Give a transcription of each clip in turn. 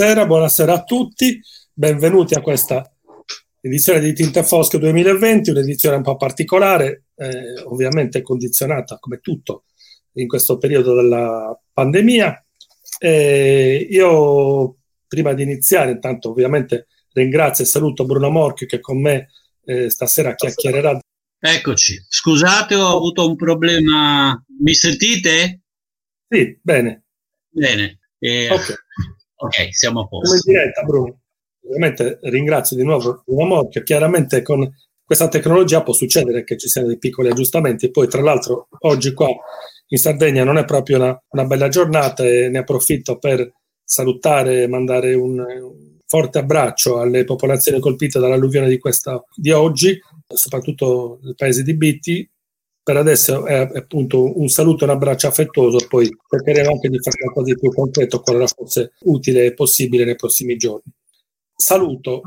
Buonasera, buonasera a tutti, benvenuti a questa edizione di Tinte Fosche 2020, un'edizione un po' particolare, eh, ovviamente condizionata come tutto in questo periodo della pandemia. Eh, io prima di iniziare, intanto ovviamente ringrazio e saluto Bruno Morchio che con me eh, stasera chiacchiererà. Eccoci, scusate, ho avuto un problema. Mi sentite? Sì, bene. Bene. Eh, ok, siamo a posto. Come diretta, Bruno. Ovviamente ringrazio di nuovo Bruno Morchio. Chiaramente con questa tecnologia può succedere che ci siano dei piccoli aggiustamenti. Poi, tra l'altro, oggi qua in Sardegna non è proprio una, una bella giornata e ne approfitto per salutare e mandare un, forte abbraccio alle popolazioni colpite dall'alluvione di, questa, di oggi, soprattutto nel paese di Bitti. Per adesso è, appunto un saluto e un abbraccio affettuoso, poi cercheremo anche di fare qualcosa di più concreto qualora fosse utile e possibile nei prossimi giorni. Saluto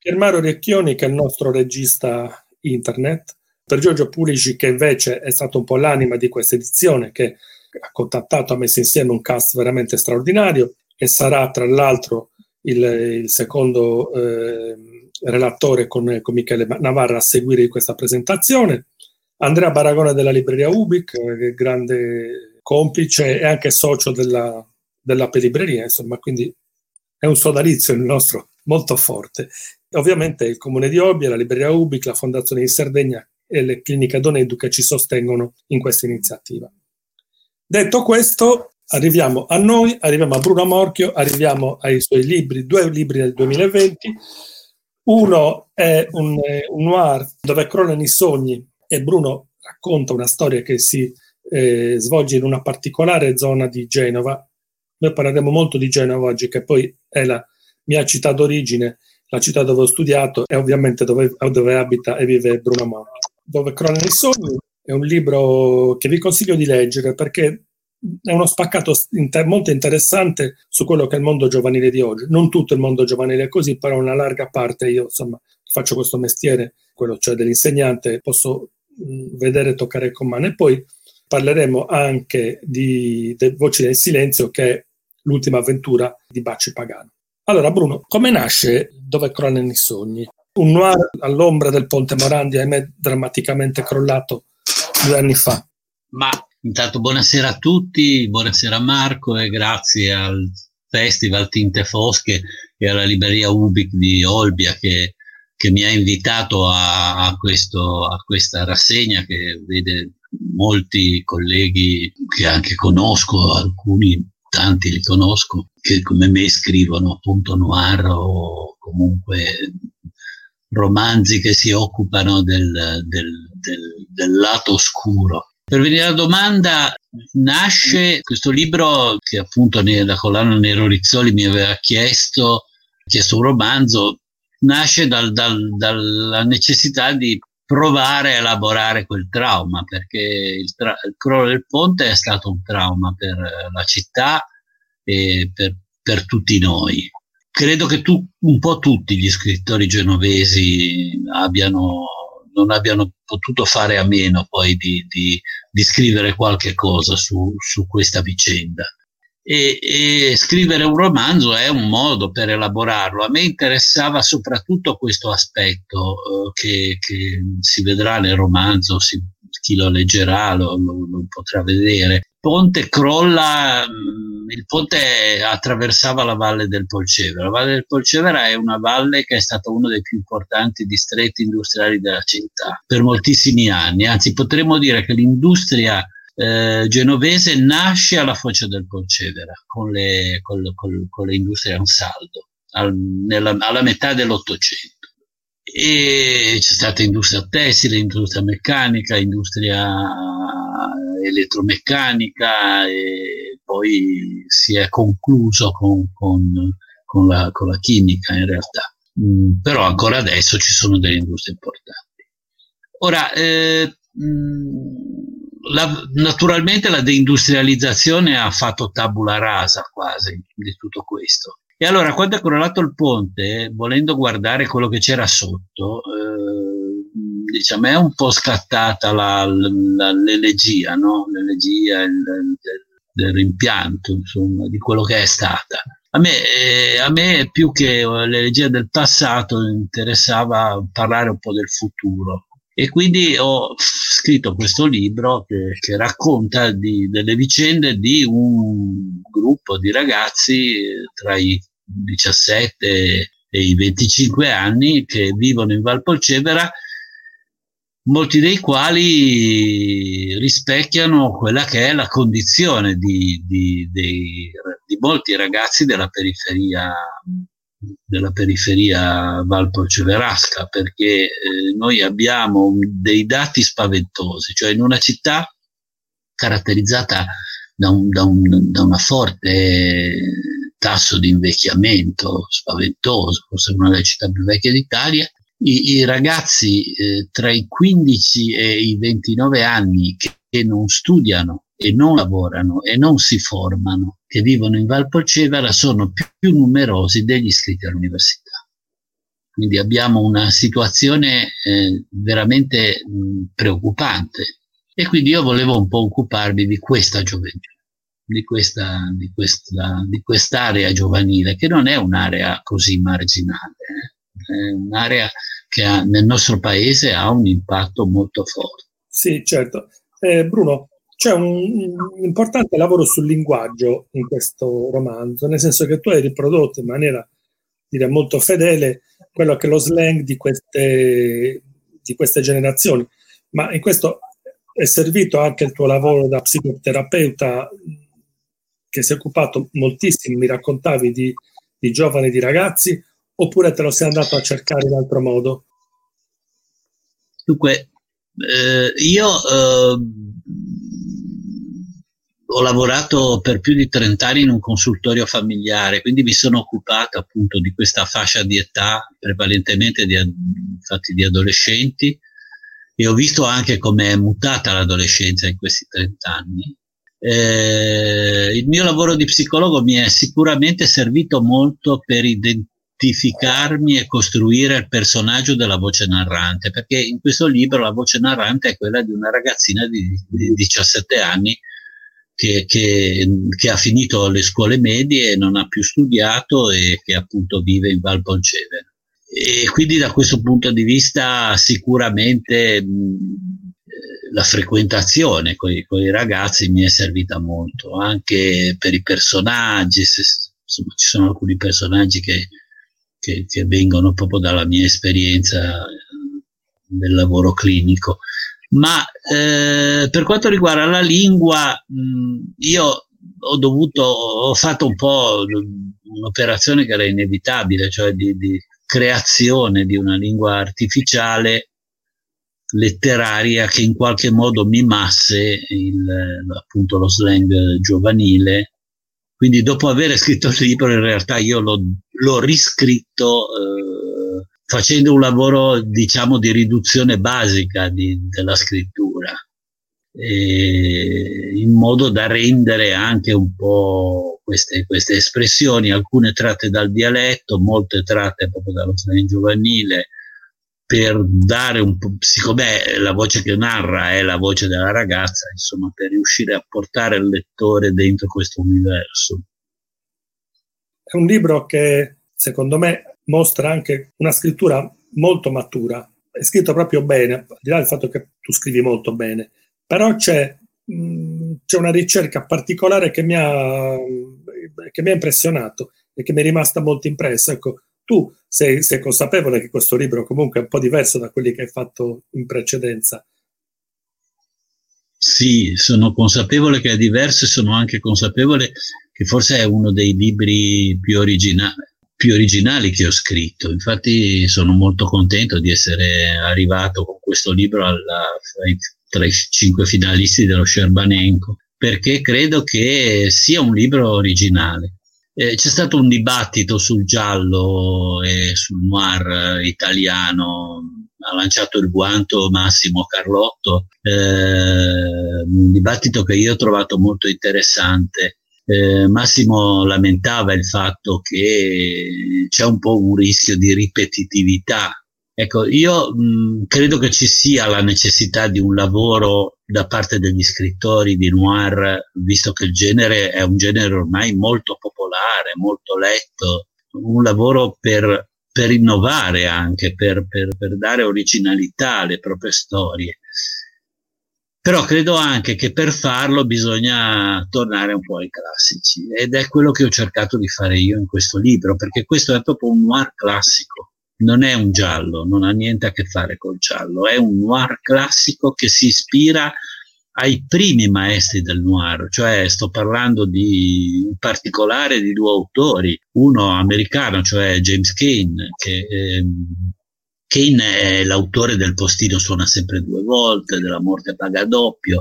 Piermario Recchioni, che è il nostro regista internet, per Giorgio Pulici, che invece è stato un po' l'anima di questa edizione, che ha contattato, ha messo insieme un cast veramente straordinario e sarà tra l'altro il, il secondo eh, relatore con, con, Michele Navarra a seguire questa presentazione. Andrea Baragona della libreria Ubic, eh, grande complice e anche socio della, della Pelibreria, insomma, quindi è un sodalizio il nostro molto forte. Ovviamente il Comune di Obbia, la libreria Ubic, la Fondazione di Sardegna e le cliniche Donedu che ci sostengono in questa iniziativa. Detto questo, Arriviamo a noi, arriviamo a Bruno Morchio, arriviamo ai suoi libri, due libri del 2020. Uno è un, un noir dove crollano i sogni e Bruno racconta una storia che si eh, svolge in una particolare zona di Genova. Noi parleremo molto di Genova oggi, che poi è la mia città d'origine, la città dove ho studiato e ovviamente dove, dove abita e vive Bruno Morchio. Dove crollano i sogni è un libro che vi consiglio di leggere perché è uno spaccato inter- molto interessante su quello che è il mondo giovanile di oggi. Non tutto il mondo giovanile è così, però una larga parte, io insomma faccio questo mestiere, quello cioè dell'insegnante, posso vedere e toccare con mano. E poi parleremo anche di, di Voci del Silenzio, che è l'ultima avventura di Baci Pagano. Allora, Bruno, come nasce Dove crollano i sogni? Un noir all'ombra del Ponte Morandi, ahimè, drammaticamente crollato due anni fa. Ma Intanto buonasera a tutti, buonasera a Marco e grazie al Festival Tinte Fosche e alla libreria Ubic di Olbia che, che mi ha invitato a, a, questo, a questa rassegna che vede molti colleghi che anche conosco, alcuni, tanti li conosco, che come me scrivono appunto noir o comunque romanzi che si occupano del, del, del, del lato oscuro. Per venire alla domanda, nasce questo libro che appunto la collana Nero Rizzoli mi aveva chiesto, chiesto un romanzo, nasce dal, dal, dalla necessità di provare a elaborare quel trauma, perché il, tra- il, crollo del ponte è stato un trauma per la città e per, per tutti noi. Credo che tu, un po' tutti gli scrittori genovesi abbiano non abbiano potuto fare a meno poi di, di, di scrivere qualche cosa su, su questa vicenda. E, e, scrivere un romanzo è un modo per elaborarlo. A me interessava soprattutto questo aspetto eh, che, che, si vedrà nel romanzo, si, chi lo leggerà lo, lo, lo potrà vedere ponte crolla, mm, il ponte attraversava la valle del Polcevera. La valle del Polcevera è una valle che è stata uno dei più importanti distretti industriali della città per moltissimi anni, anzi potremmo dire che l'industria eh, genovese nasce alla foce del Polcevera con le, con, con, con le industrie Ansaldo al, nella, alla metà dell'Ottocento e c'è stata industria tessile, industria meccanica, industria elettromeccanica e poi si è concluso con, con, con, la, con la, chimica in realtà. Mm, però ancora adesso ci sono delle industrie importanti. Ora, eh, mm, la, naturalmente la deindustrializzazione ha fatto tabula rasa quasi di tutto questo. E allora, quando è crollato il ponte, volendo guardare quello che c'era sotto, eh, diciamo, è un po' scattata la, la, l'elegia, no? l'elegia il, del, del rimpianto, insomma, di quello che è stata. A me, eh, a me, più che le leggende del passato interessava parlare un po' del futuro e quindi ho scritto questo libro che, che racconta di, delle vicende di un gruppo di ragazzi tra i 17 e i 25 anni che vivono in Valpolcevera molti dei quali rispecchiano quella che è la condizione di, di, di, di molti ragazzi della periferia, della periferia valpolceverasca, perché eh, noi abbiamo dei dati spaventosi, cioè in una città caratterizzata da, un, da, un, da forte tasso di invecchiamento spaventoso, forse una delle città più vecchie d'Italia, i, i ragazzi eh, tra i 15 e i 29 anni che, che, non studiano e non lavorano e non si formano, che vivono in Valpolcevera, sono più, più numerosi degli iscritti all'università. Quindi abbiamo una situazione eh, veramente mh, preoccupante. E quindi io volevo un po' occuparmi di questa gioventù, di, questa, di, questa, di quest'area giovanile, che non è un'area così marginale. Eh è un'area che ha, nel nostro paese ha un impatto molto forte. Sì, certo. Eh, Bruno, c'è un, un, importante lavoro sul linguaggio in questo romanzo, nel senso che tu hai riprodotto in maniera direi, molto fedele quello che è lo slang di queste, di queste generazioni, ma in questo è servito anche il tuo lavoro da psicoterapeuta che si è occupato moltissimo, mi raccontavi, di, di giovani, di ragazzi, oppure te lo sei andato a cercare in altro modo? Dunque, eh, io eh, ho lavorato per più di 30 anni in un consultorio familiare, quindi mi sono occupato appunto di questa fascia di età, prevalentemente di, infatti di adolescenti, e ho visto anche come è mutata l'adolescenza in questi 30 anni. Eh, il mio lavoro di psicologo mi è sicuramente servito molto per identificarmi e costruire il personaggio della voce narrante, perché in questo libro la voce narrante è quella di una ragazzina di, di 17 anni che, che, che, ha finito le scuole medie non ha più studiato e che appunto vive in Val Poncevere. E quindi da questo punto di vista sicuramente mh, la frequentazione con i ragazzi mi è servita molto, anche per i personaggi, se, insomma ci sono alcuni personaggi che che, che vengono proprio dalla mia esperienza del lavoro clinico. Ma eh, per quanto riguarda la lingua, mh, io ho dovuto, ho fatto un po' un'operazione che era inevitabile, cioè di, di creazione di una lingua artificiale letteraria che in qualche modo mimasse il, appunto lo slang giovanile. Quindi dopo aver scritto il libro in realtà io l'ho, l'ho riscritto eh, facendo un lavoro diciamo di riduzione basica di, della scrittura, in modo da rendere anche un po' queste, queste espressioni, alcune tratte dal dialetto, molte tratte proprio dallo slang giovanile, per dare un po', siccome la voce che narra è la voce della ragazza, insomma, per riuscire a portare il lettore dentro questo universo. È un libro che, secondo me, mostra anche una scrittura molto matura. È scritto proprio bene, al di là del fatto che tu scrivi molto bene, però c'è, mh, c'è una ricerca particolare che mi, ha, che mi ha impressionato e che mi è rimasta molto impressa. Ecco, tu sei, sei, consapevole che questo libro comunque è un po' diverso da quelli che hai fatto in precedenza. Sì, sono consapevole che è diverso e sono anche consapevole che forse è uno dei libri più originali, più originali che ho scritto. Infatti sono molto contento di essere arrivato con questo libro alla, tra i cinque finalisti dello Scerbanenco, perché credo che sia un libro originale eh, c'è stato un dibattito sul giallo e sul noir italiano, ha lanciato il guanto Massimo Carlotto, eh, un dibattito che io ho trovato molto interessante. Eh, Massimo lamentava il fatto che c'è un po' un rischio di ripetitività. Ecco, io mh, credo che ci sia la necessità di un lavoro da parte degli scrittori di noir, visto che il genere è un genere ormai molto popolare popolare, molto letto, un lavoro per, per innovare anche, per, per, per dare originalità alle proprie storie. Però credo anche che per farlo bisogna tornare un po' ai classici ed è quello che ho cercato di fare io in questo libro, perché questo è proprio un noir classico, non è un giallo, non ha niente a che fare col giallo, è un noir classico che si ispira ai primi maestri del noir, cioè sto parlando di, in particolare di due autori, uno americano, cioè James Kane, che eh, Kane è l'autore del Postino suona sempre due volte, della morte paga doppio,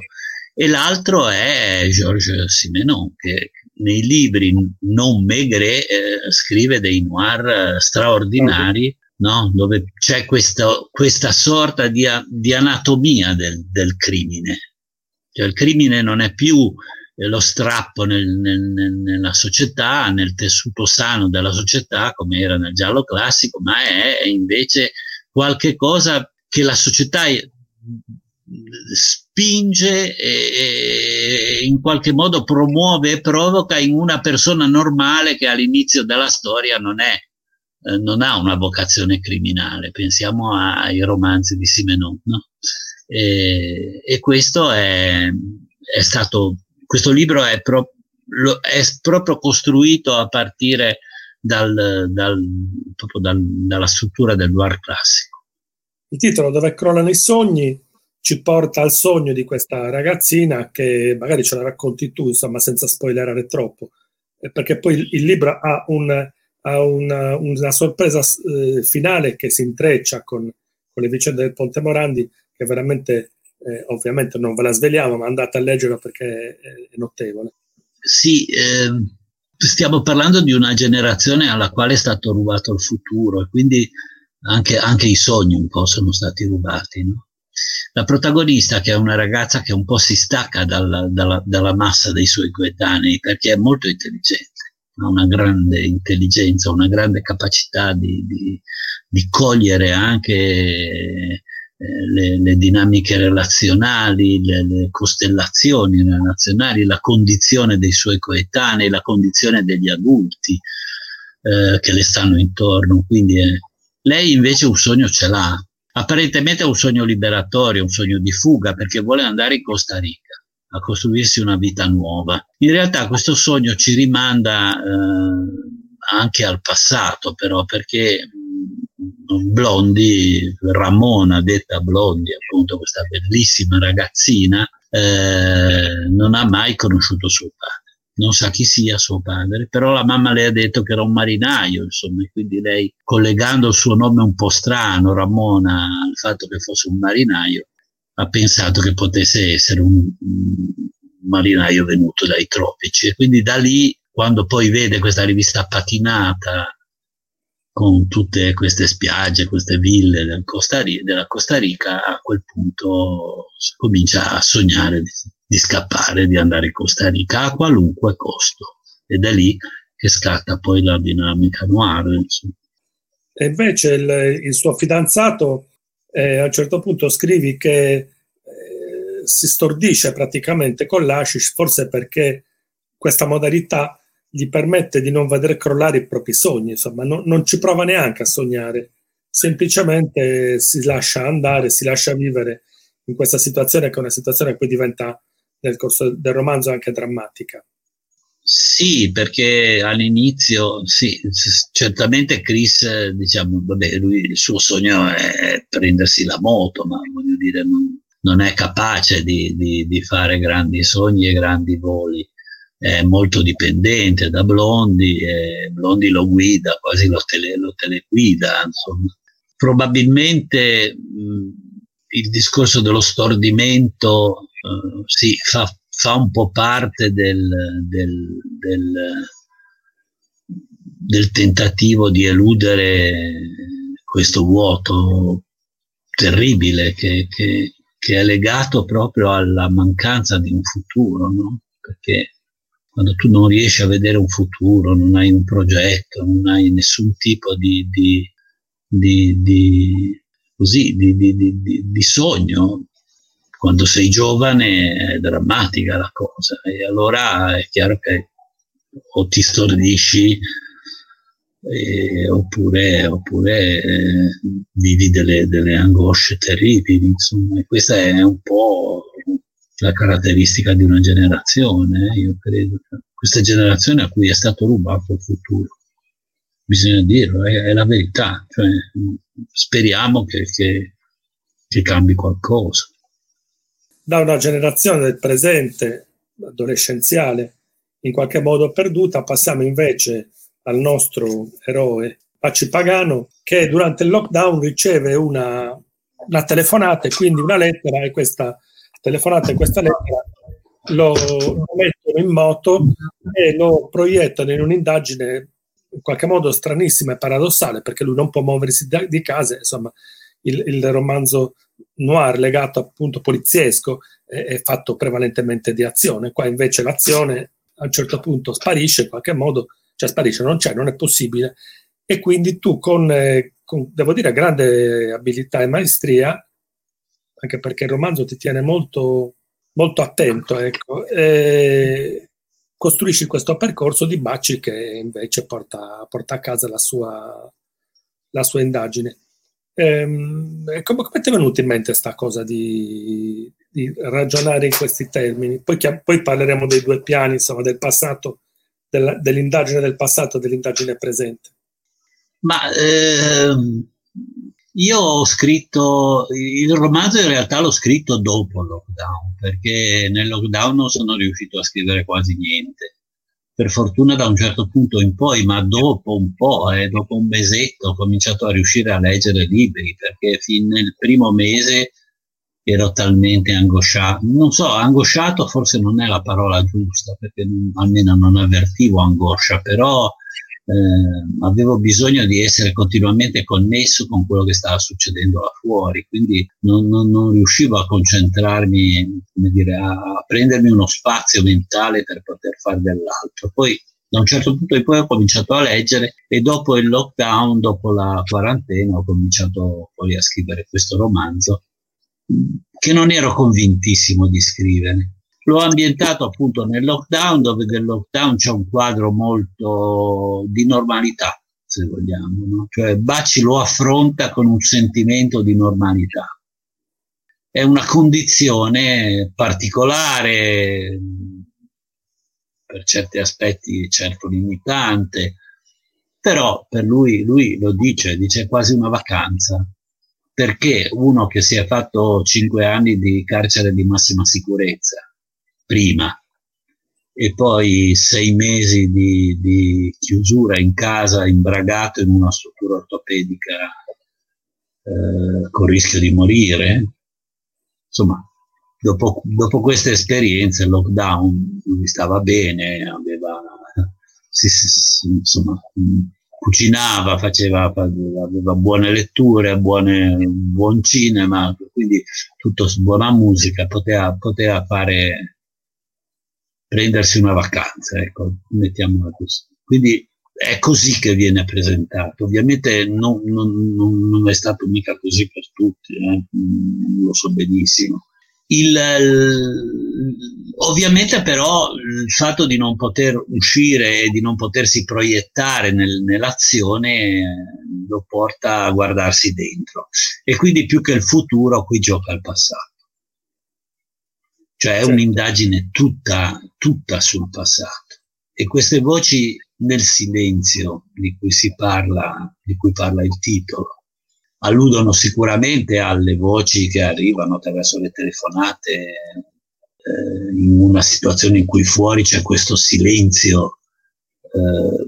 e l'altro è Georges Simenon, che nei libri non Maigret eh, scrive dei noir straordinari, no? dove c'è questo, questa sorta di, di anatomia del, del, crimine. Cioè, il crimine non è più eh, lo strappo nel, nel, nella società, nel tessuto sano della società, come era nel giallo classico, ma è invece qualche cosa che la società spinge e, in qualche modo promuove e provoca in una persona normale che all'inizio della storia non è eh, non ha una vocazione criminale, pensiamo ai romanzi di Simenon, no? e, e, questo è, è, stato, questo libro è, pro, lo, è proprio costruito a partire dal, dal, dal, dalla struttura del noir classico. Il titolo Dove crollano i sogni ci porta al sogno di questa ragazzina che magari ce la racconti tu, insomma, senza spoilerare troppo, perché poi il, il libro ha, un, ha una, una, sorpresa eh, finale che si intreccia con, con, le vicende del Ponte Morandi, che veramente, eh, ovviamente non ve la svegliamo, ma andate a leggerla perché è, è notevole. Sì, eh, stiamo parlando di una generazione alla quale è stato rubato il futuro e quindi anche, anche i sogni un po' sono stati rubati. No? La protagonista, che è una ragazza che un po' si stacca dalla, dalla, dalla massa dei suoi coetanei perché è molto intelligente, ha una grande intelligenza, una grande capacità di, di, di cogliere anche le, le, dinamiche relazionali, le, le, costellazioni relazionali, la condizione dei suoi coetanei, la condizione degli adulti eh, che le stanno intorno. Quindi eh, lei invece un sogno ce l'ha, apparentemente è un sogno liberatorio, un sogno di fuga perché vuole andare in Costa Rica a costruirsi una vita nuova. In realtà questo sogno ci rimanda eh, anche al passato, però, perché Blondi, Ramona, detta Blondi, appunto questa bellissima ragazzina, eh, non ha mai conosciuto suo padre. Non sa chi sia suo padre, però la mamma le ha detto che era un marinaio, insomma, quindi lei, collegando il suo nome un po' strano, Ramona, al fatto che fosse un marinaio, ha pensato che potesse essere un, un marinaio venuto dai tropici. E quindi da lì, quando poi vede questa rivista patinata con tutte queste spiagge, queste ville del Costa della Costa Rica, a quel punto comincia a sognare di, di, scappare, di andare in Costa Rica a qualunque costo. Ed è lì che scatta poi la dinamica noir. Insomma. E invece il, il suo fidanzato, eh, a un certo punto scrivi che eh, si stordisce praticamente con l'Ashish, forse perché questa modalità gli permette di non vedere crollare i propri sogni, insomma, no, non ci prova neanche a sognare, semplicemente si lascia andare, si lascia vivere in questa situazione che è una situazione che poi diventa nel corso del romanzo anche drammatica. Sì, perché all'inizio, sì, certamente Chris, diciamo, vabbè, lui il suo sogno è prendersi la moto, ma voglio dire, non, non è capace di, di, di, fare grandi sogni e grandi voli è molto dipendente da Blondi e Blondi lo guida, quasi lo, tele, lo teleguida. Insomma. Probabilmente mh, il discorso dello stordimento uh, sì, fa, fa, un po' parte del, del, del, del tentativo di eludere questo vuoto terribile che, che, che, è legato proprio alla mancanza di un futuro, no? perché quando tu non riesci a vedere un futuro, non hai un progetto, non hai nessun tipo di, di, di, di così, di, sogno, quando sei giovane è drammatica la cosa e allora è chiaro che o ti stordisci eh, oppure, oppure eh, vivi delle, delle, angosce terribili. Insomma, e questa è un po' la caratteristica di una generazione, eh, io credo. Questa generazione a cui è stato rubato il futuro. Bisogna dirlo, è, è la verità. Cioè, speriamo che, che, che cambi qualcosa. Da una generazione del presente adolescenziale in qualche modo perduta, passiamo invece al nostro eroe Paci Pagano che durante il lockdown riceve una, una telefonata e quindi una lettera e questa telefonata e questa lettera lo, lo mettono in moto e lo proiettano in un'indagine in qualche modo stranissima e paradossale perché lui non può muoversi da, di casa, insomma il, il, romanzo noir legato appunto poliziesco è, è fatto prevalentemente di azione, qua invece l'azione a un certo punto sparisce in qualche modo cioè sparisce, non c'è, non è possibile. E quindi tu con, eh, con, devo dire, grande abilità e maestria, anche perché il romanzo ti tiene molto, molto attento, ecco, eh, costruisci questo percorso di Bacci che invece porta, porta a casa la sua, la sua indagine. Ehm, come, come, ti è venuta in mente questa cosa di, di, ragionare in questi termini? Poi, poi, parleremo dei due piani, insomma, del passato della, dell'indagine del passato e dell'indagine presente? Ma ehm, io ho scritto il romanzo in realtà l'ho scritto dopo il lockdown, perché nel lockdown non sono riuscito a scrivere quasi niente. Per fortuna da un certo punto in poi, ma dopo un po', eh, dopo un mesetto, ho cominciato a riuscire a leggere libri, perché fin nel primo mese ero talmente angosciato, non so, angosciato forse non è la parola giusta, perché almeno non avvertivo angoscia, però eh, avevo bisogno di essere continuamente connesso con quello che stava succedendo là fuori, quindi non, non, non riuscivo a concentrarmi, come dire, a, a, prendermi uno spazio mentale per poter fare dell'altro. Poi da un certo punto in poi ho cominciato a leggere e dopo il lockdown, dopo la quarantena, ho cominciato poi a scrivere questo romanzo che non ero convintissimo di scrivere. L'ho ambientato appunto nel lockdown, dove del lockdown c'è un quadro molto di normalità, se vogliamo, no? cioè Bacci lo affronta con un sentimento di normalità. È una condizione particolare, per certi aspetti certo limitante, però per lui, lui lo dice, dice quasi una vacanza, perché uno che si è fatto cinque anni di carcere di massima sicurezza prima. E poi sei mesi di, di chiusura in casa, imbragato in una struttura ortopedica eh, con rischio di morire, insomma, dopo, dopo queste esperienze, il lockdown lui stava bene, aveva, si, si, insomma, cucinava, faceva, aveva buone letture, buone, buon cinema, quindi tutto buona musica, poteva, poteva fare, prendersi una vacanza, ecco, mettiamola così. Quindi è così che viene presentato. Ovviamente non, non, non, è stato mica così per tutti, eh? lo so benissimo il, ovviamente però il fatto di non poter uscire e di non potersi proiettare nel, nell'azione lo porta a guardarsi dentro e quindi più che il futuro qui gioca il passato. Cioè è certo. un'indagine tutta, tutta sul passato e queste voci nel silenzio di cui si parla, di cui parla il titolo, alludono sicuramente alle voci che arrivano attraverso le telefonate eh, in una situazione in cui fuori c'è questo silenzio eh,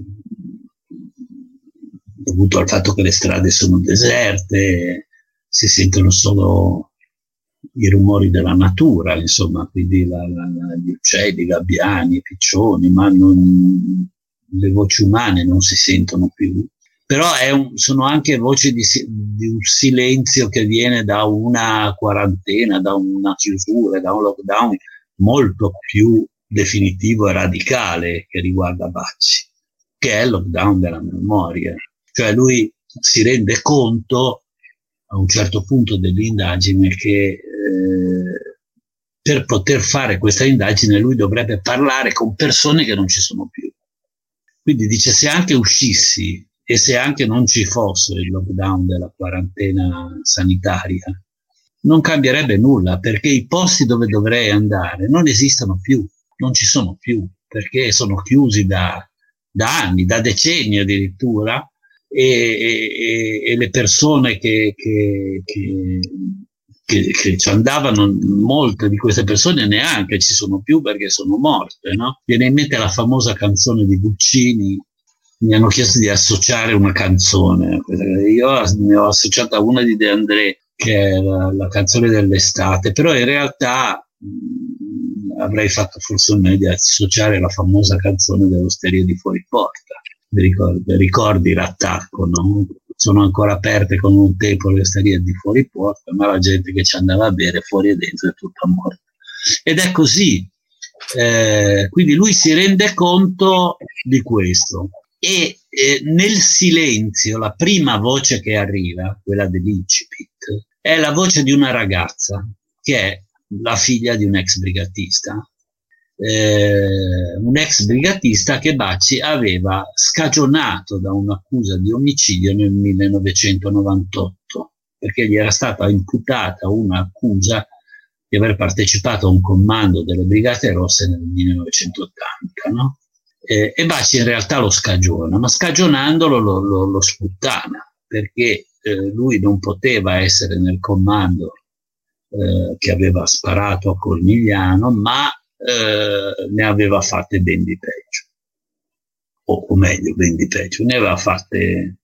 dovuto al fatto che le strade sono deserte, si sentono solo i rumori della natura, insomma, quindi la, la, gli uccelli, i gabbiani, i piccioni, ma non, le voci umane non si sentono più però un, sono anche voci di, di, un silenzio che viene da una quarantena, da una chiusura, da un lockdown molto più definitivo e radicale che riguarda Bacci, che è il lockdown della memoria. Cioè lui si rende conto a un certo punto dell'indagine che eh, per poter fare questa indagine lui dovrebbe parlare con persone che non ci sono più. Quindi dice se anche uscissi e se anche non ci fosse il lockdown della quarantena sanitaria, non cambierebbe nulla perché i posti dove dovrei andare non esistono più, non ci sono più, perché sono chiusi da, da anni, da decenni addirittura, e, e, e le persone che, che, che, che, ci andavano, molte di queste persone neanche ci sono più perché sono morte. No? Viene in mente la famosa canzone di Guccini, mi hanno chiesto di associare una canzone, io ne ho associata una di De André, che è la, la canzone dell'estate, però in realtà mh, avrei fatto forse meglio associare la famosa canzone dell'osteria di fuori porta ricordi, ricordi l'attacco, no? sono ancora aperte con un tempo le osterie di fuori porta, ma la gente che ci andava a bere fuori e dentro è tutta morta. Ed è così. Eh, quindi lui si rende conto di questo e eh, nel silenzio la prima voce che arriva, quella dell'incipit, è la voce di una ragazza che è la figlia di un ex brigatista eh, un ex brigatista che Bacci aveva scagionato da un'accusa di omicidio nel 1998, perché gli era stata imputata un'accusa di aver partecipato a un comando delle Brigate Rosse nel 1980. No? Eh, e Bacci in realtà lo scagiona, ma scagionandolo lo, lo, lo sputtana, perché eh, lui non poteva essere nel comando eh, che aveva sparato a Cornigliano, ma eh, ne aveva fatte ben di peggio. O, o, meglio, ben di peggio, ne aveva fatte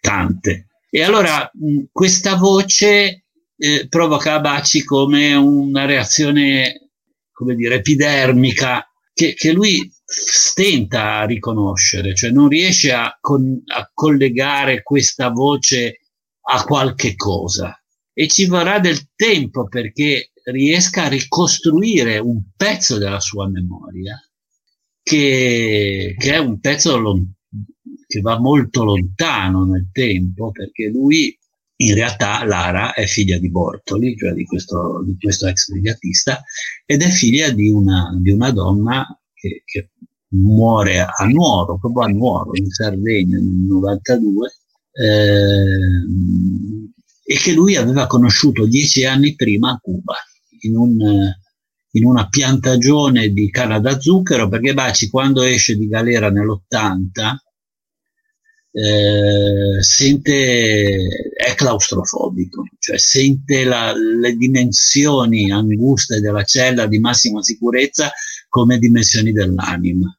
tante. E allora mh, questa voce eh, provoca a Baci come una reazione, come dire, epidermica che, che lui stenta a riconoscere, cioè non riesce a, con, a collegare questa voce a qualche cosa e ci vorrà del tempo perché riesca a ricostruire un pezzo della sua memoria che, che è un pezzo lon- che va molto lontano nel tempo perché lui in realtà Lara è figlia di Bortoli, cioè di questo, di questo ex brigatista, ed è figlia di una, di una donna che, che, muore a Nuoro, proprio a Nuoro, in Sardegna nel 92, eh, e che lui aveva conosciuto dieci anni prima a Cuba in, un, in una piantagione di canna da zucchero, perché Baci quando esce di galera nell'80 eh, sente, è claustrofobico, cioè sente la, le dimensioni anguste della cella di massima sicurezza come dimensioni dell'anima.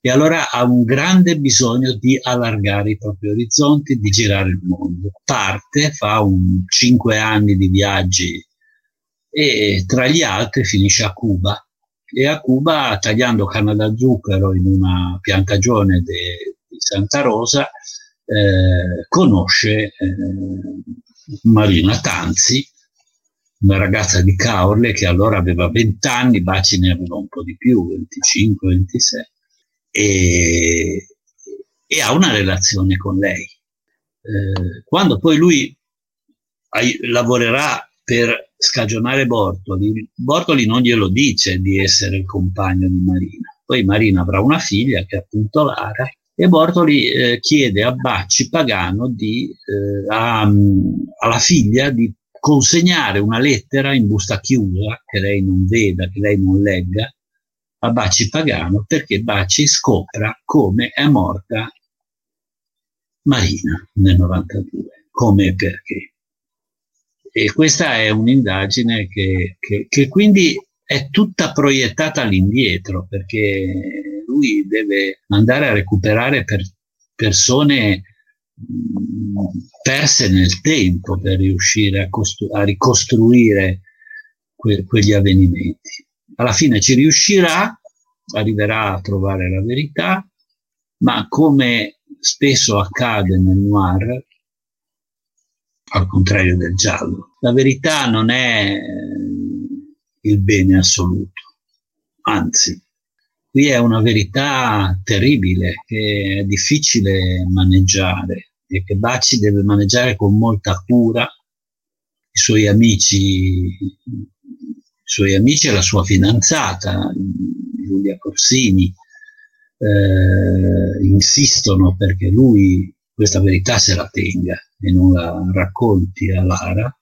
E allora ha un grande bisogno di allargare i propri orizzonti, di girare il mondo. Parte, fa un cinque anni di viaggi e tra gli altri finisce a Cuba. E a Cuba, tagliando canna da zucchero in una piantagione di Santa Rosa, eh, conosce eh, Marina Tanzi, una ragazza di Caorle che allora aveva 20 anni, Baci ne aveva un po' di più, 25, 26, e, e ha una relazione con lei. Eh, quando poi lui lavorerà per scagionare Bortoli, Bortoli non glielo dice di essere il compagno di Marina. Poi Marina avrà una figlia che è appunto Lara e Bortoli eh, chiede a Bacci Pagano di, eh, a, alla figlia di consegnare una lettera in busta chiusa che lei non veda, che lei non legga a Bacci Pagano perché Bacci scopra come è morta Marina nel 92, come e perché. E questa è un'indagine che, che, che quindi è tutta proiettata all'indietro perché lui deve andare a recuperare per persone perse nel tempo per riuscire a, costru- a ricostruire que- quegli avvenimenti. Alla fine ci riuscirà, arriverà a trovare la verità, ma come spesso accade nel noir, al contrario del giallo. La verità non è eh, il bene assoluto, anzi, qui è una verità terribile che è difficile maneggiare e che Baci deve maneggiare con molta cura. I suoi amici, i suoi amici e la sua fidanzata, Giulia Corsini, eh, insistono perché lui questa verità se la tenga e non la racconti a Lara,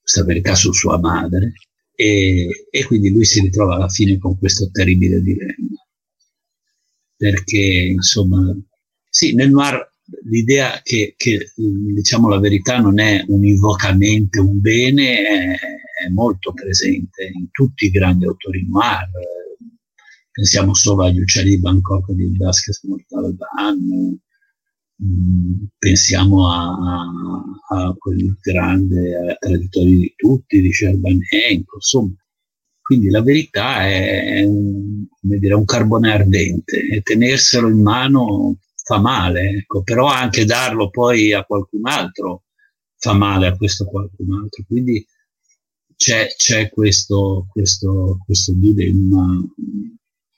questa verità su sua madre, e, e quindi lui si ritrova alla fine con questo terribile dilemma. Perché, insomma, sì, nel noir l'idea che, che, diciamo la verità non è univocamente un bene è, è, molto presente in tutti i grandi autori noir. Pensiamo solo agli uccelli di Bangkok di Vasquez Montalban, mm, pensiamo a, a, quel grande traditore di tutti, di Sherbanenko, insomma. Quindi la verità è un, dire, un carbone ardente e tenerselo in mano fa male, ecco, però anche darlo poi a qualcun altro fa male a questo qualcun altro. Quindi c'è, c'è questo, questo, questo dilemma.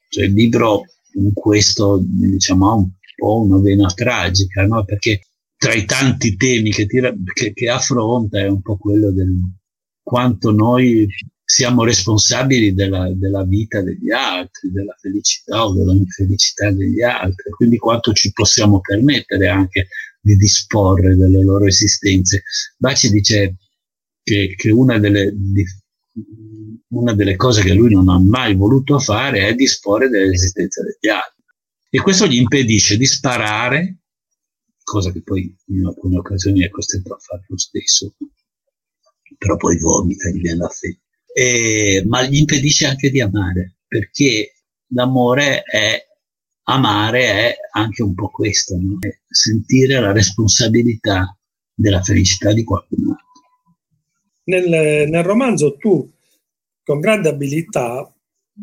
Cioè, il libro in questo diciamo, ha un po' una vena tragica, no? perché tra i tanti temi che, tira, che, che affronta è un po' quello del quanto noi siamo responsabili della, della, vita degli altri, della felicità o della infelicità degli altri, quindi quanto ci possiamo permettere anche di disporre delle loro esistenze. Baci dice che, che una, delle, di, una delle cose che lui non ha mai voluto fare è disporre dell'esistenza degli altri. E questo gli impedisce di sparare, cosa che poi in alcune occasioni è costretto a fare lo stesso, però poi vomita, gli viene la fede eh, ma gli impedisce anche di amare, perché l'amore è, amare è anche un po' questo, no? sentire la responsabilità della felicità di qualcun altro. Nel, nel romanzo tu, con grande abilità,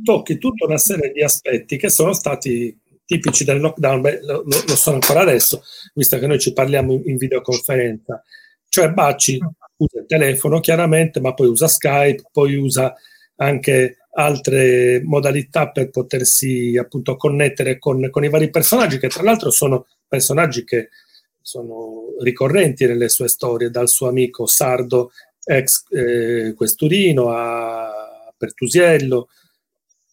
tocchi tutta una serie di aspetti che sono stati tipici del lockdown, beh, lo, lo, sono ancora adesso, visto che noi ci parliamo in, videoconferenza. Cioè Baci usa il telefono chiaramente, ma poi usa Skype, poi usa anche altre modalità per potersi appunto connettere con, con i vari personaggi, che tra l'altro sono personaggi che sono ricorrenti nelle sue storie, dal suo amico sardo ex eh, questurino a Pertusiello.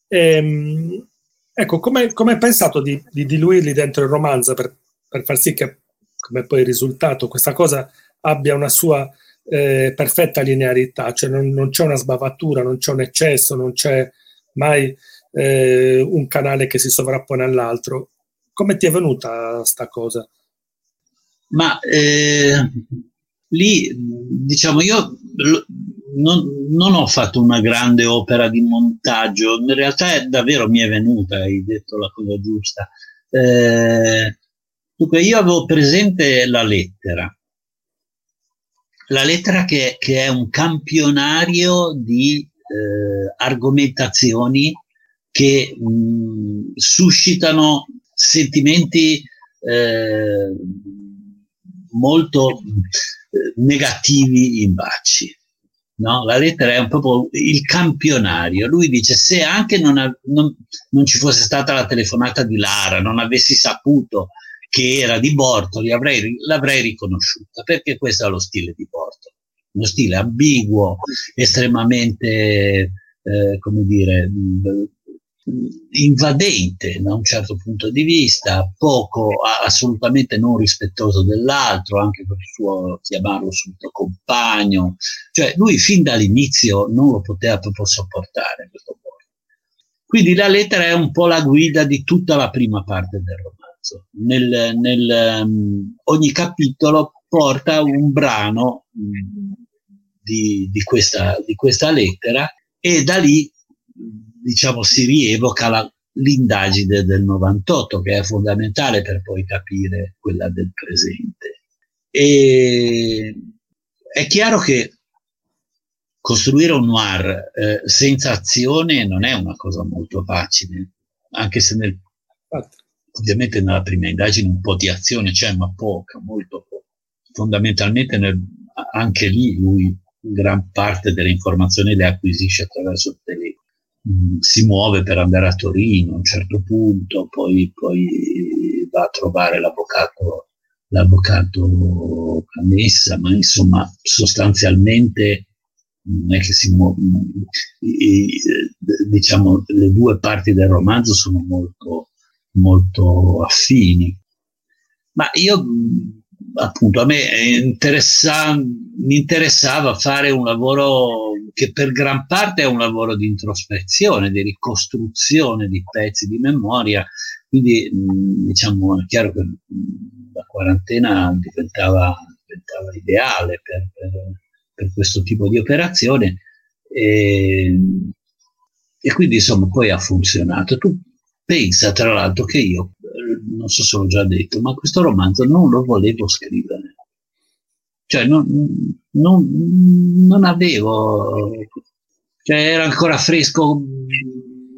E, ehm, ecco, come hai pensato di, di, diluirli dentro il romanzo per, per, far sì che, come poi è risultato, questa cosa abbia una sua eh, perfetta linearità, cioè non, non, c'è una sbavatura, non c'è un eccesso, non c'è mai eh, un canale che si sovrappone all'altro. Come ti è venuta sta cosa? Ma eh, lì, diciamo, io non, non, ho fatto una grande opera di montaggio, in realtà è, davvero mi è venuta, hai detto la cosa giusta. Eh, dunque, io avevo presente la lettera, la lettera che, che è un campionario di eh, argomentazioni che mh, suscitano sentimenti eh, molto negativi in Bacci. No? La lettera è un po' il campionario. Lui dice: Se anche non, non, non, ci fosse stata la telefonata di Lara, non avessi saputo che era di Bortoli, avrei, l'avrei riconosciuta, perché questo è lo stile di Bortoli, uno stile ambiguo, estremamente, eh, come dire, invadente da un certo punto di vista, poco, assolutamente non rispettoso dell'altro, anche per il suo chiamarlo subito compagno. Cioè, lui fin dall'inizio non lo poteva proprio sopportare questo Quindi la lettera è un po' la guida di tutta la prima parte del romanzo. Nel, nel, um, ogni capitolo porta un brano um, di, di, questa, di, questa, lettera e da lì diciamo, si rievoca la, l'indagine del 98 che è fondamentale per poi capire quella del presente. E è chiaro che costruire un noir eh, senza azione non è una cosa molto facile, anche se nel, Ovviamente nella prima indagine un po' di azione c'è, ma poca, molto poca. Fondamentalmente nel, anche lì lui gran parte delle informazioni le acquisisce attraverso il telefono. Mm, si muove per andare a Torino a un certo punto, poi, poi va a trovare l'avvocato, l'avvocato Canessa, ma insomma sostanzialmente non è che si muove, diciamo le due parti del romanzo sono molto molto affini. Ma io appunto a me interessa, mi interessava fare un lavoro che per gran parte è un lavoro di introspezione, di ricostruzione di pezzi di memoria, quindi diciamo è chiaro che la quarantena diventava, diventava ideale per, per, per, questo tipo di operazione e, e quindi insomma poi ha funzionato. Tu pensa tra l'altro che io non so se l'ho già detto, ma questo romanzo non lo volevo scrivere. Cioè, non, non, non avevo, cioè era ancora fresco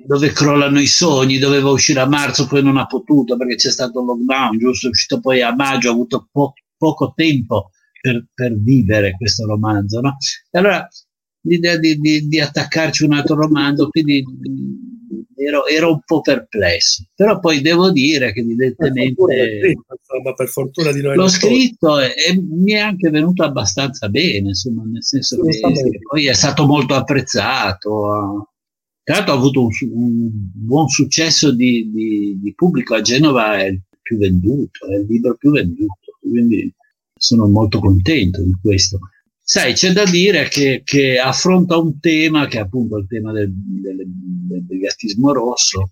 dove crollano i sogni, doveva uscire a marzo, poi non ha potuto perché c'è stato il lockdown, giusto? È uscito poi a maggio, ha avuto po- poco tempo per, per, vivere questo romanzo, no? E allora l'idea di, di, di attaccarci un altro romanzo, quindi ero, ero, un po' perplesso, però poi devo dire che evidentemente scritto, insomma, per fortuna di noi l'ho scritto e, e, mi è anche venuto abbastanza bene, insomma, nel senso che, che poi è stato molto apprezzato. Tra l'altro ha avuto un, un buon successo di, di, di, pubblico a Genova, è il più venduto, è il libro più venduto, quindi sono molto contento di questo. Sai, c'è da dire che, che, affronta un tema che è appunto il tema del, del, del brigatismo rosso,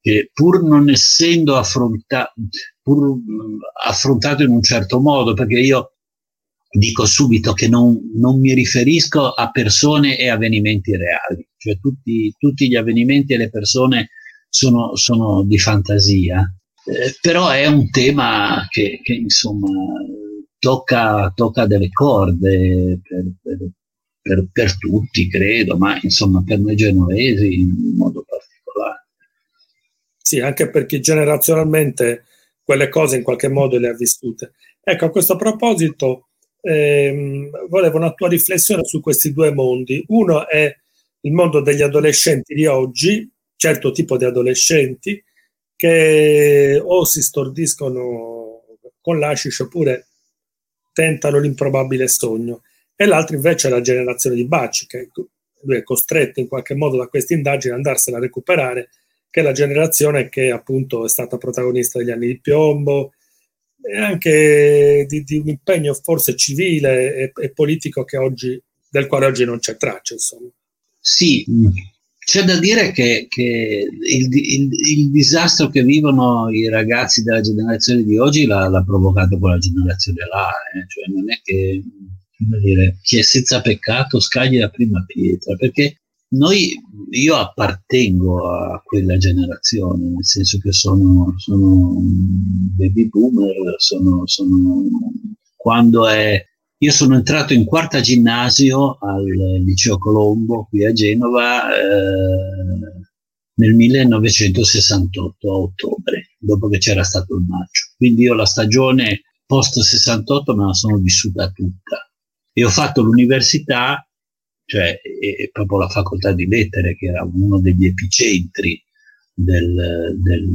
che pur non essendo affronta, pur affrontato in un certo modo, perché io dico subito che non, non, mi riferisco a persone e avvenimenti reali, cioè tutti, tutti gli avvenimenti e le persone sono, sono di fantasia, eh, però è un tema che, che insomma tocca, tocca delle corde per, per, per, per, tutti, credo, ma insomma per noi genovesi in modo particolare. Sì, anche perché generazionalmente quelle cose in qualche modo le ha vissute. Ecco, a questo proposito ehm, volevo una tua riflessione su questi due mondi. Uno è il mondo degli adolescenti di oggi, certo tipo di adolescenti, che o si stordiscono con l'ashish oppure tentano l'improbabile sogno, e l'altro invece è la generazione di Bacci, che lui è costretto in qualche modo da questa indagine ad andarsela a recuperare, che è la generazione che appunto è stata protagonista degli anni di piombo e anche di, di un impegno forse civile e, e politico oggi, del quale oggi non c'è traccia. Insomma. Sì, c'è da dire che, che il, il, il, disastro che vivono i ragazzi della generazione di oggi l'ha, l'ha provocato quella generazione là, eh? cioè non è che dire, chi è senza peccato scagli la prima pietra, perché noi, io appartengo a quella generazione, nel senso che sono, sono baby boomer, sono, sono quando è io sono entrato in quarta ginnasio al liceo Colombo qui a Genova eh, nel 1968 a ottobre, dopo che c'era stato il maggio. Quindi io la stagione post 68 me la sono vissuta tutta. E ho fatto l'università, cioè proprio la facoltà di lettere, che era uno degli epicentri del, del,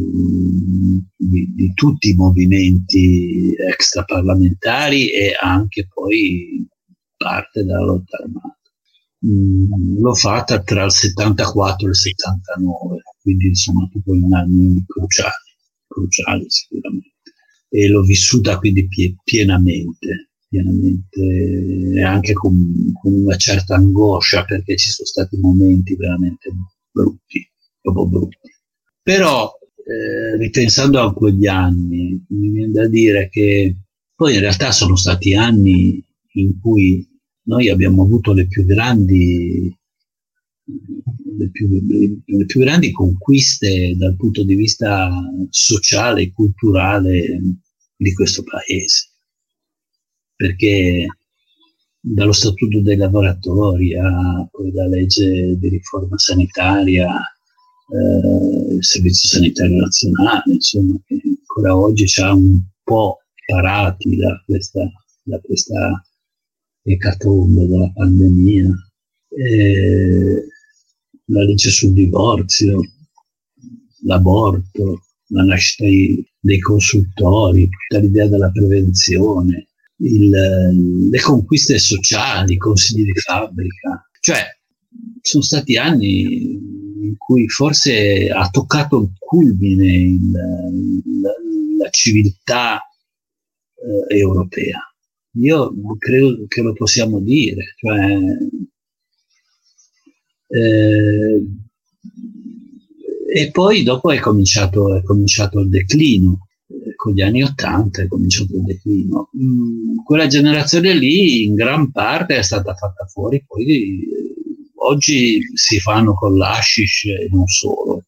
di, di, tutti i movimenti extraparlamentari e anche poi parte della lotta armata. Mm, l'ho fatta tra il 74 e il 79, quindi insomma proprio in anni cruciali, cruciali sicuramente. E l'ho vissuta quindi pie, pienamente, pienamente e anche con, con una certa angoscia perché ci sono stati momenti veramente brutti, proprio brutti. Però, eh, ripensando a quegli anni, mi viene da dire che poi in realtà sono stati anni in cui noi abbiamo avuto le più grandi, le più, le più grandi conquiste dal punto di vista sociale e culturale di questo paese. Perché dallo statuto dei lavoratori a poi la legge di riforma sanitaria eh, il Servizio Sanitario Nazionale, insomma, che ancora oggi ci ha un po' parati da questa, da questa ecatombe della pandemia. Eh, la legge sul divorzio, l'aborto, la nascita dei consultori, tutta l'idea della prevenzione, il, le conquiste sociali, i consigli di fabbrica. Cioè, sono stati anni in cui forse ha toccato il culmine il, la, la, civiltà eh, europea. Io credo che lo possiamo dire, cioè, eh, e poi dopo è cominciato, è cominciato il declino, eh, con gli anni Ottanta è cominciato il declino. Mm, quella generazione lì in gran parte è stata fatta fuori, poi eh, oggi si fanno con l'ashish e non solo,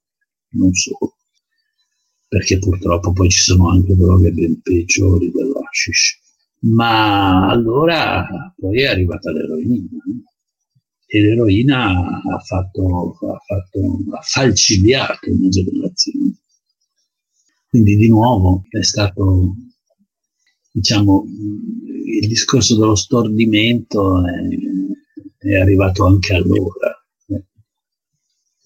non solo, perché purtroppo poi ci sono anche droghe ben peggiori dell'ashish. Ma allora poi è arrivata l'eroina e l'eroina ha fatto, ha fatto, ha falcidiato una generazione. Quindi di nuovo è stato, diciamo, il discorso dello stordimento è, è arrivato anche allora.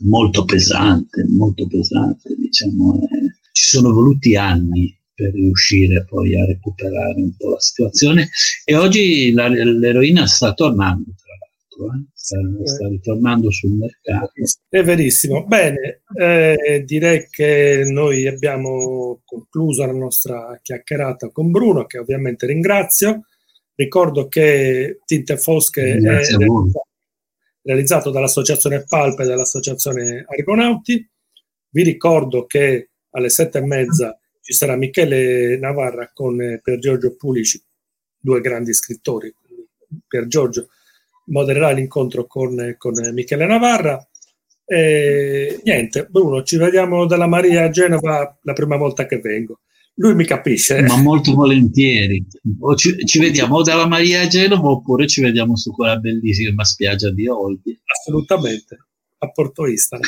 Molto pesante, molto pesante, diciamo. Eh. Ci sono voluti anni per riuscire poi a recuperare un po' la situazione e oggi la, l'eroina sta tornando, tra l'altro, eh? sta, sta, ritornando sul mercato. È verissimo. Bene, eh, direi che noi abbiamo concluso la nostra chiacchierata con Bruno, che ovviamente ringrazio. Ricordo che Tinte Fosche Grazie è realizzato dall'associazione Palpe e dall'associazione Argonauti. Vi ricordo che alle sette e mezza ci sarà Michele Navarra con eh, Pier Giorgio Pulici, due grandi scrittori. Pier Giorgio modererà l'incontro con, eh, con Michele Navarra. E, niente, Bruno, ci vediamo dalla Maria a Genova la prima volta che vengo. Lui mi capisce. Ma molto volentieri. O ci, ci vediamo o dalla Maria a Genova oppure ci vediamo su quella bellissima spiaggia di Olbia. Assolutamente, a Porto Istana.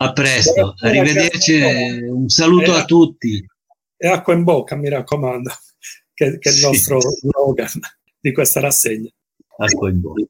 A presto, arrivederci, un saluto a tutti. E acqua in bocca, mi raccomando, che, che è il nostro sì. slogan di questa rassegna. Acqua in bocca.